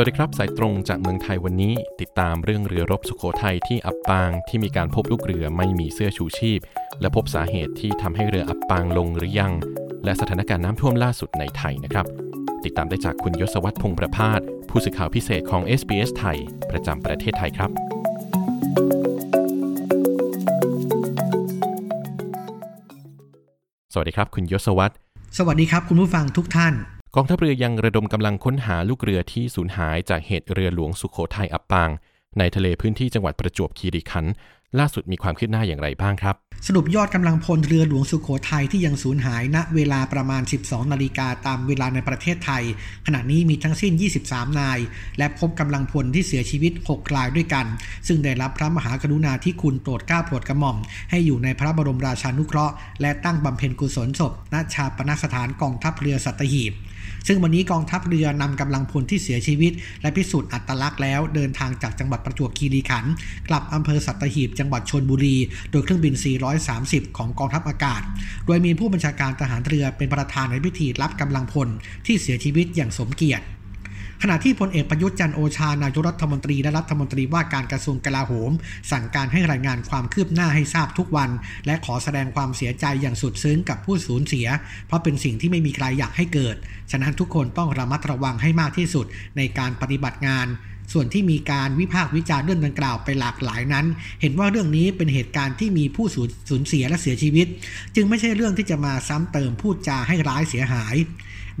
วัสดีครับสายตรงจากเมืองไทยวันนี้ ติดตามเรื่องเรือรบสุโขทัยที่อับปางที่มีการพบลูกเรือไม่มีเสื้อชูชีพ และพบสาเหตุที่ทำให้เรืออับปางลงหรือยัง และสถานการณ์น้ำท่วมล่าสุดในไทยนะครับ ติดตามได้จากคุณยศวัตรพงประพาสผู้สื่อข่าวพิเศษของ SBS ไทย ประจำประเทศไทยครับสวัสดีครับ คุณยศวัตรสวัสดีครับ คุณผู้ฟังทุกท่าน กองทัพเรือยังระดมกำลังค้นหาลูกเรือที่สูญหายจากเหตุเรือหลวงสุโขทัยอับปาง ในทะเลพื้นที่จังหวัดประจวบคีรีขันธ์ล่าสุดมีความคืบหน้าอย่างไรบ้างครับ สรุปยอดกำลังพลเรือหลวงสุโขทัยที่ยังสูญหายณเวลาประมาณ 12 นาฬิกาตามเวลาในประเทศไทย ขณะนี้มีทั้งสิ้น 23 นาย และพบกำลังพลที่เสียชีวิต 6 รายด้วยกัน ซึ่งได้รับพระมหากรุณาธิคุณโปรดเกล้าโปรดกระหม่อม ให้อยู่ในพระบรมราชานุเคราะห์และตั้งบำเพ็ญกุศลศพณชาปนสถานกองทัพเรือสัตหีบ ซึ่งวันนี้กองทัพเรือนำกำลังพลที่เสียชีวิต และพิสูจน์อัตลักษณ์แล้วเดินทางจากจังหวัดประจวบคีรีขันธ์กลับอำเภอสัตหีบจังหวัดชนบุรี โดยเครื่องบิน 430 ของกองทัพอากาศ โดยมีผู้บัญชาการทหารเรือเป็นประธานในพิธีรับกำลังพลที่เสียชีวิตอย่างสมเกียรติ ขณะที่พลเอกประยุทธ์จันโอชานายกรัฐมนตรีและรัฐมนตรีว่าการกระทรวงกลาโหม สั่งการให้รายงานความคืบหน้าให้ทราบทุกวัน และขอแสดงความเสียใจอย่างสุดซึ้งกับผู้สูญเสีย เพราะเป็นสิ่งที่ไม่มีใครอยากให้เกิด ฉะนั้นทุกคนต้องระมัดระวังให้มากที่สุดในการปฏิบัติงานส่วนที่มีการวิพากษ์วิจารณ์เรื่องดังกล่าวไปหลากหลายนั้น เห็นว่าเรื่องนี้เป็นเหตุการณ์ที่มีผู้สูญสูญเสียและเสียชีวิต จึงไม่ใช่เรื่องที่จะมาซ้ำเติมพูดจาให้ร้ายเสียหาย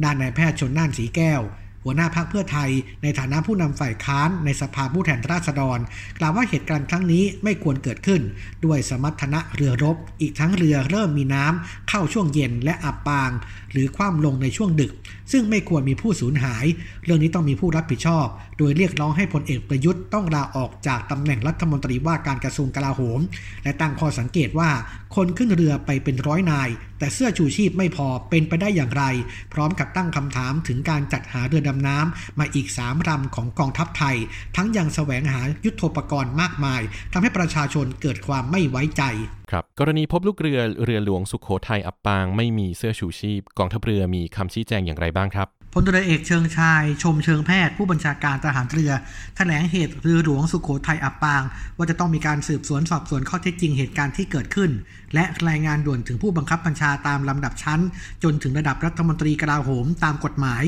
ด้านนายแพทย์ชนน่านสีแก้ว หัวหน้าพรรคเพื่อไทย ในฐานะผู้นำฝ่ายค้านในสภาผู้แทนราษฎร กล่าวว่าเหตุการณ์ครั้งนี้ไม่ควรเกิดขึ้น ด้วยสมรรถนะเรือรบ อีกทั้งเรือเริ่มมีน้ำเข้าช่วงเย็นและอับปาง หรือคว่ำลงในช่วงดึก ซึ่งไม่ควรมีผู้สูญหาย เรื่องนี้ต้องมีผู้รับผิดชอบ โดยเรียกร้องให้พลเอกประยุทธ์ต้องลาออกจากตำแหน่งรัฐมนตรีว่าการกระทรวงกลาโหม และตั้งข้อสังเกตว่า คนขึ้นเรือไปเป็นร้อยนาย แต่เสื้อชูชีพไม่พอเป็นไปได้อย่างไร พร้อมกับตั้งคำถามถึงการจัดหาเรือดำน้ำมาอีกสามลำของกองทัพไทย ทั้งยังแสวงหายุทโธปกรณ์มากมายทำให้ประชาชนเกิดความไม่ไว้ใจครับกรณีพบลูกเรือเรือหลวงสุโขทัยอับปางไม่มีเสื้อชูชีพ กองทัพเรือมีคำชี้แจงอย่างไรบ้างครับพลตรเอกเชิงชาย ชมเชิงแพทย์ ผู้บัญชาการทหารเรือแถลงเหตุเรือหลวงสุโขทัยอับปาง ว่าจะต้องมีการสืบสวนสอบสวนข้อเท็จจริงเหตุการณ์ที่เกิดขึ้น และรายงานด่วนถึงผู้บังคับบัญชาตามลำดับชั้น จนถึงระดับรัฐมนตรีกลาโหมตามกฎหมาย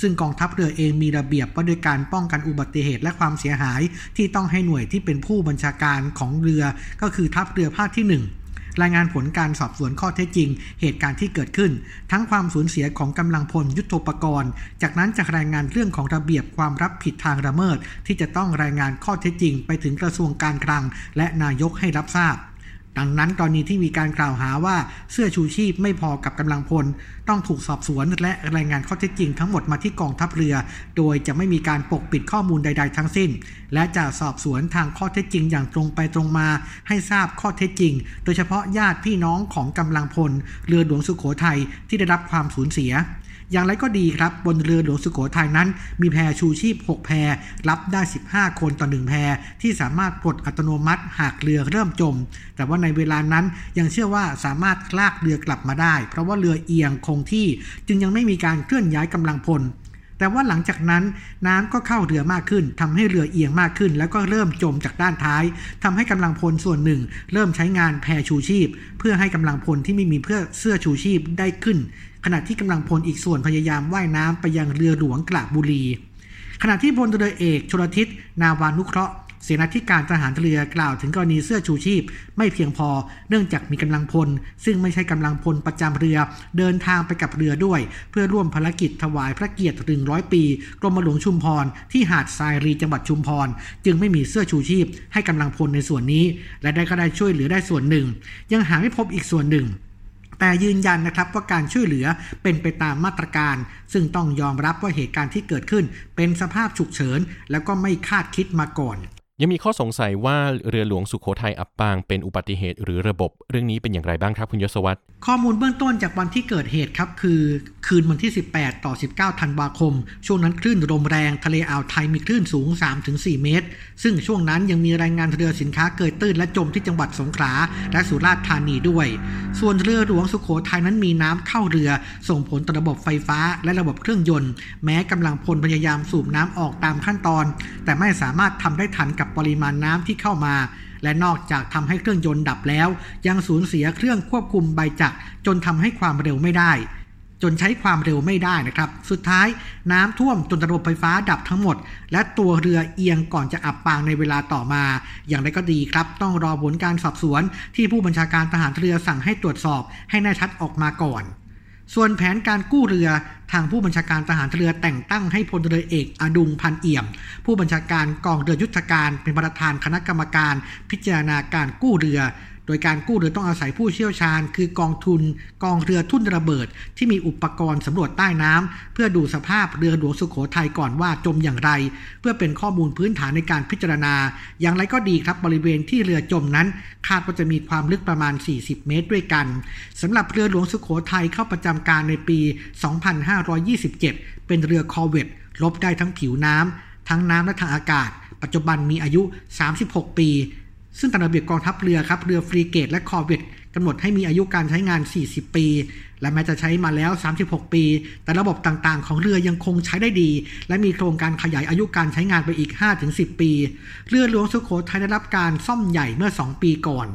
ซึ่งกองทัพเรือเองมีระเบียบว่าด้วยการป้องกันอุบัติเหตุและความเสียหาย ที่ต้องให้หน่วยที่เป็นผู้บัญชาการของเรือ ก็คือทัพเรือภาคที่หนึ่งรายงานผลการสอบสวนข้อเท็จจริง เหตุการณ์ที่เกิดขึ้น ทั้งความสูญเสียของกำลังพลยุทธปกรณ์ จากนั้นจะรายงานเรื่องของระเบียบความรับผิดทางละเมิด ที่จะต้องรายงานข้อเท็จจริง ไปถึงกระทรวงการคลัง และนายกให้รับทราบ ดังนั้นกรณีที่มีการกล่าวหาว่าเสื้อชูชีพไม่พอกับกำลังพล ต้องถูกสอบสวนและรายงานข้อเท็จจริงทั้งหมดมาที่กองทัพเรือ โดยจะไม่มีการปกปิดข้อมูลใด ๆ ทั้งสิ้น และจะสอบสวนทางข้อเท็จจริงอย่างตรงไปตรงมา ให้ทราบข้อเท็จจริง โดยเฉพาะญาติพี่น้องของกำลังพล เรือหลวงสุโขทัยที่ได้รับความสูญเสีย อย่างไรก็ดีครับ บนเรือหลวงสุโขทัยนั้น มีแพชูชีพ 6 แพรับได้ 15 คนต่อ 1 แพที่สามารถปลดอัตโนมัติหากเรือเริ่มจม แต่ว่าในเวลานั้นยังเชื่อว่าสามารถลากเรือกลับมาได้ เพราะว่าเรือเอียงคงที่จึงยังไม่มีการเคลื่อนย้ายกำลังพล แต่ว่าหลังจากนั้นน้ำก็เข้าเรือมากขึ้นทำให้เรือเอียงมากขึ้น แล้วก็เริ่มจมจากด้านท้ายทำให้กำลังพลส่วนหนึ่ง เริ่มใช้งานแพชูชีพ เพื่อให้กำลังพลที่ไม่มีเพื่อเสื้อชูชีพได้ขึ้น ขณะที่กำลังพลอีกส่วนพยายามว่ายน้ำไปยังเรือหลวงกระบุรีขณะที่พลเรือเอกชลทิศนาวานุเคราะห์ เสนาธิการทหารเรือกล่าวถึงกรณีเสื้อชูชีพ ไม่เพียงพอ เนื่องจากมีกำลังพล ซึ่งไม่ใช่กำลังพลประจำเรือ เดินทางไปกับเรือด้วย เพื่อร่วมภารกิจถวายพระเกียรติถึงร้อยปีกรมหลวงชุมพรที่หาดทรายรีจังหวัดชุมพร จึงไม่มีเสื้อชูชีพ ให้กำลังพลในส่วนนี้ และได้ก็ได้ช่วยเหลือได้ส่วนหนึ่ง ยังหาไม่พบอีกส่วนหนึ่งแต่ยืนยันนะครับว่าการช่วยเหลือเป็นไปตามมาตรการ ซึ่งต้องยอมรับว่าเหตุการณ์ที่เกิดขึ้น เป็นสภาพฉุกเฉิน แล้วก็ไม่คาดคิดมาก่อน ยังมีข้อสงสัยว่าเรือหลวงสุโขทัยอับปางเป็นอุบัติเหตุหรือระบบเรื่องนี้เป็นอย่างไรบ้างครับคุณยศวัตรข้อมูลเบื้องต้นจากวันที่เกิดเหตุครับ คือคืนวันที่ 18 ต่อ 19 ธันวาคม ช่วงนั้นคลื่นลมแรงทะเลอ่าวไทยมีคลื่นสูง 3-4 เมตร ซึ่งช่วงนั้นยังมีรายงานเรือสินค้าเกิดตื้นและจมที่จังหวัดสงขลาและสุราษฎร์ธานีด้วย ส่วนเรือหลวงสุโขทัยนั้นมีน้ำเข้าเรือ ส่งผลต่อระบบไฟฟ้าและระบบเครื่องยนต์ แม้กำลังพลพยายามสูบน้ำออกตามขั้นตอน แต่ไม่สามารถทำได้ทันกับปริมาณน้ำที่เข้ามา และนอกจากทำให้เครื่องยนต์ดับแล้ว ยังสูญเสียเครื่องควบคุมใบจักรจนทำให้ความเร็วไม่ได้ จนใช้ความเร็วไม่ได้นะครับ สุดท้ายน้ำท่วมจนระบบไฟฟ้าดับทั้งหมด และตัวเรือเอียงก่อนจะอับปางในเวลาต่อมา อย่างไรก็ดีครับ ต้องรอผลการสอบสวนที่ผู้บัญชาการทหารเรือสั่งให้ตรวจสอบให้แน่ชัดออกมาก่อน ส่วนแผนการกู้เรือทางผู้บัญชาการทหารเรือแต่งตั้งให้พลเรือเอกอดุงพันเอี่ยม ผู้บัญชาการกองเรือยุทธการเป็นประธานคณะกรรมการพิจารณาการกู้เรือ โดยการกู้เรือต้องอาศัยผู้เชี่ยวชาญ คือกองทุน กองเรือทุ่นระเบิด ที่มีอุปกรณ์สำรวจใต้น้ำเพื่อดูสภาพเรือหลวงสุโขทัยก่อนว่าจมอย่างไร เพื่อเป็นข้อมูลพื้นฐานในการพิจารณา อย่างไรก็ดีครับบริเวณที่เรือจมนั้น คาดว่าจะมีความลึกประมาณ 40 เมตรด้วยกันสำหรับเรือหลวงสุโขทัยเข้าประจำการในปี 2527 เป็นเรือคอเวตลบได้ทั้งผิวน้ำทั้งน้ำและทางอากาศ ปัจจุบันมีอายุ 36 ปี ซึ่งตามระเบียบกองทัพเรือครับ เรือฟรีเกตและคอร์เวตกำหนดให้มีอายุการใช้งาน 40 ปี และแม้จะใช้มาแล้ว 36 ปี แต่ระบบต่างๆ ของเรือยังคงใช้ได้ดี และมีโครงการขยายอายุการใช้งานไปอีก 5-10 ปี เรือหลวงสุโขทัยได้รับการซ่อมใหญ่เมื่อ 2 ปีก่อน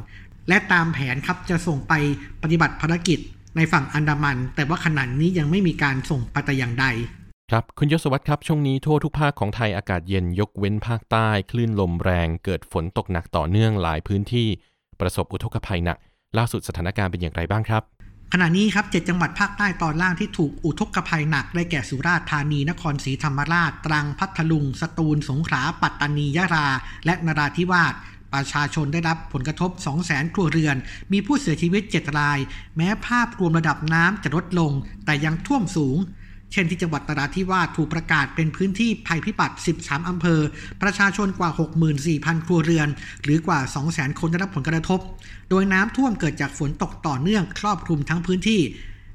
และตามแผนครับจะส่งไปปฏิบัติภารกิจในฝั่งอันดามัน แต่ว่าขณะนี้ยังไม่มีการส่งไปแต่อย่างใด ครับ คุณยศวัตรครับ ช่วงนี้ทั่วทุกภาคของไทยอากาศเย็นยกเว้นภาคใต้ คลื่นลมแรง เกิดฝนตกหนักต่อเนื่องหลายพื้นที่ ประสบอุทกภัยหนัก ล่าสุดสถานการณ์เป็นอย่างไรบ้างครับ ขณะนี้ครับเจ็ดจังหวัดภาคใต้ตอนล่างที่ถูกอุทกภัยหนักได้แก่สุราษฎร์ธานี นครศรีธรรมราช ตรัง พัทลุง สตูล สงขลา ปัตตานี ยะลา และนราธิวาสประชาชนได้รับผลกระทบ 200,000 ครัวเรือน มีผู้เสียชีวิต 7 ราย แม้ภาพรวมระดับน้ำจะลดลง แต่ยังท่วมสูง เช่นที่จังหวัดนราธิวาสถูกประกาศเป็นพื้นที่ภัยพิบัติ 13 อำเภอ ประชาชนกว่า 64,000 ครัวเรือน หรือกว่า 200,000 คนได้รับผลกระทบ โดยน้ำท่วมเกิดจากฝนตกต่อเนื่องครอบคลุมทั้งพื้นที่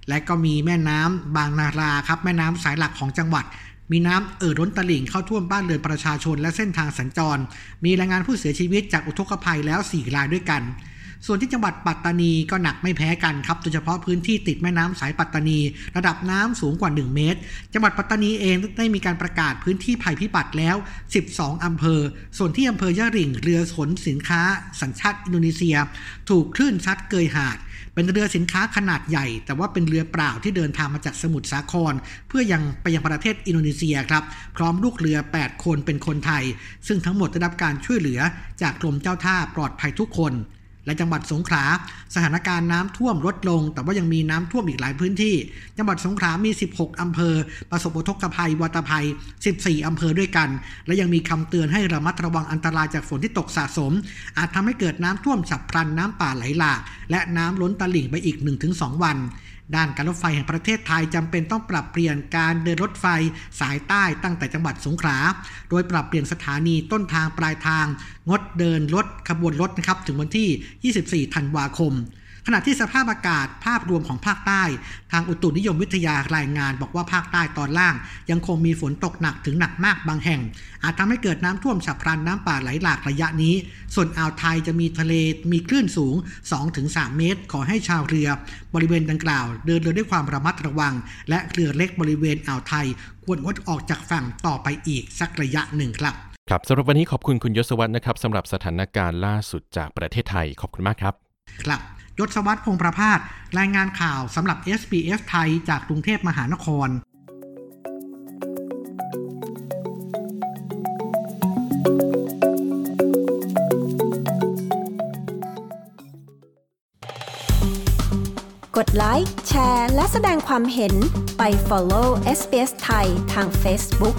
และก็มีแม่น้ำบางนาราครับแม่น้ำสายหลักของจังหวัดมีน้ำเอ่อล้นตลิ่งเข้าท่วมบ้านเรือนประชาชนและเส้นทางสัญจร มีรายงานผู้เสียชีวิตจากอุทกภัยแล้ว 4 รายด้วยกัน ส่วนที่จังหวัดปัตตานีก็หนักไม่แพ้กันครับโดยเฉพาะพื้นที่ติดแม่น้ำสายปัตตานี ระดับน้ำสูงกว่า 1 เมตร จังหวัดปัตตานีเองได้มีการประกาศพื้นที่ภัยพิบัติแล้ว 12อำเภอ ส่วนที่อำเภอยะริ่งเรือขนสินค้า สัญชาติอินโดนีเซีย ถูกคลื่นซัดเกยหาด เป็นเรือสินค้าขนาดใหญ่ แต่ว่าเป็นเรือเปล่าที่เดินทางมาจากสมุทรสาคร เพื่อยังไปยังประเทศอินโดนีเซียครับพร้อมลูกเรือ 8 คนเป็นคนไทย ซึ่งทั้งหมดได้รับการช่วยเหลือจากกรมเจ้าท่าปลอดภัยทุกคน และจังหวัดสงขลาสถานการณ์น้ำท่วมลดลง แต่ว่ายังมีน้ำท่วมอีกหลายพื้นที่ จังหวัดสงขลามี 16อำเภอ ประสบอุทกภัยวัตภัย 14อำเภอด้วยกัน และยังมีคำเตือนให้ระมัดระวังอันตรายจากฝนที่ตกสะสม อาจทำให้เกิดน้ำท่วมฉับพลันน้ำป่าไหลหลากและน้ำล้นตลิ่งไปอีก 1-2 วัน ด้านการรถไฟแห่งประเทศไทยจำเป็นต้องปรับเปลี่ยนการเดินรถไฟสายใต้ตั้งแต่จังหวัดสงขลา โดยปรับเปลี่ยนสถานีต้นทางปลายทาง งดเดินรถขบวนรถนะครับถึงวันที่ 24 ธันวาคม ณะที่สภาพอากาศภาพรวมของภาคใต้ ทางอุตุนิยมวิทยารายงาน บอกว่าภาคใต้ตอนล่าง ยังคงมีฝนตกหนักถึงหนักมากบางแห่ง อาจทำให้เกิดน้ำท่วมฉับพลันน้ำป่าไหลหลากระยะนี้ ส่วนอ่าวไทยจะมีทะเลมีคลื่นสูง 2-3 เมตร ขอให้ชาวเรือ บริเวณดังกล่าว เดินเรือด้วยความระมัดระวัง และเรือเล็กบริเวณอ่าวไทย ควรงดออกจากฝั่งต่อไปอีกสักระยะหนึ่งครับครับสำหรับวันนี้ขอบคุณคุณยศวัตรนะครับสำหรับสถานการณ์ล่าสุดจากประเทศไทยขอบคุณมากครับ ครับ ยศวัตรพงประพาสรายงานข่าวสำหรับ SBS ไทยจากกรุงเทพมหานครกดไลค์ แชร์ และแสดงความเห็นไป follow SBS ไทยทาง Facebook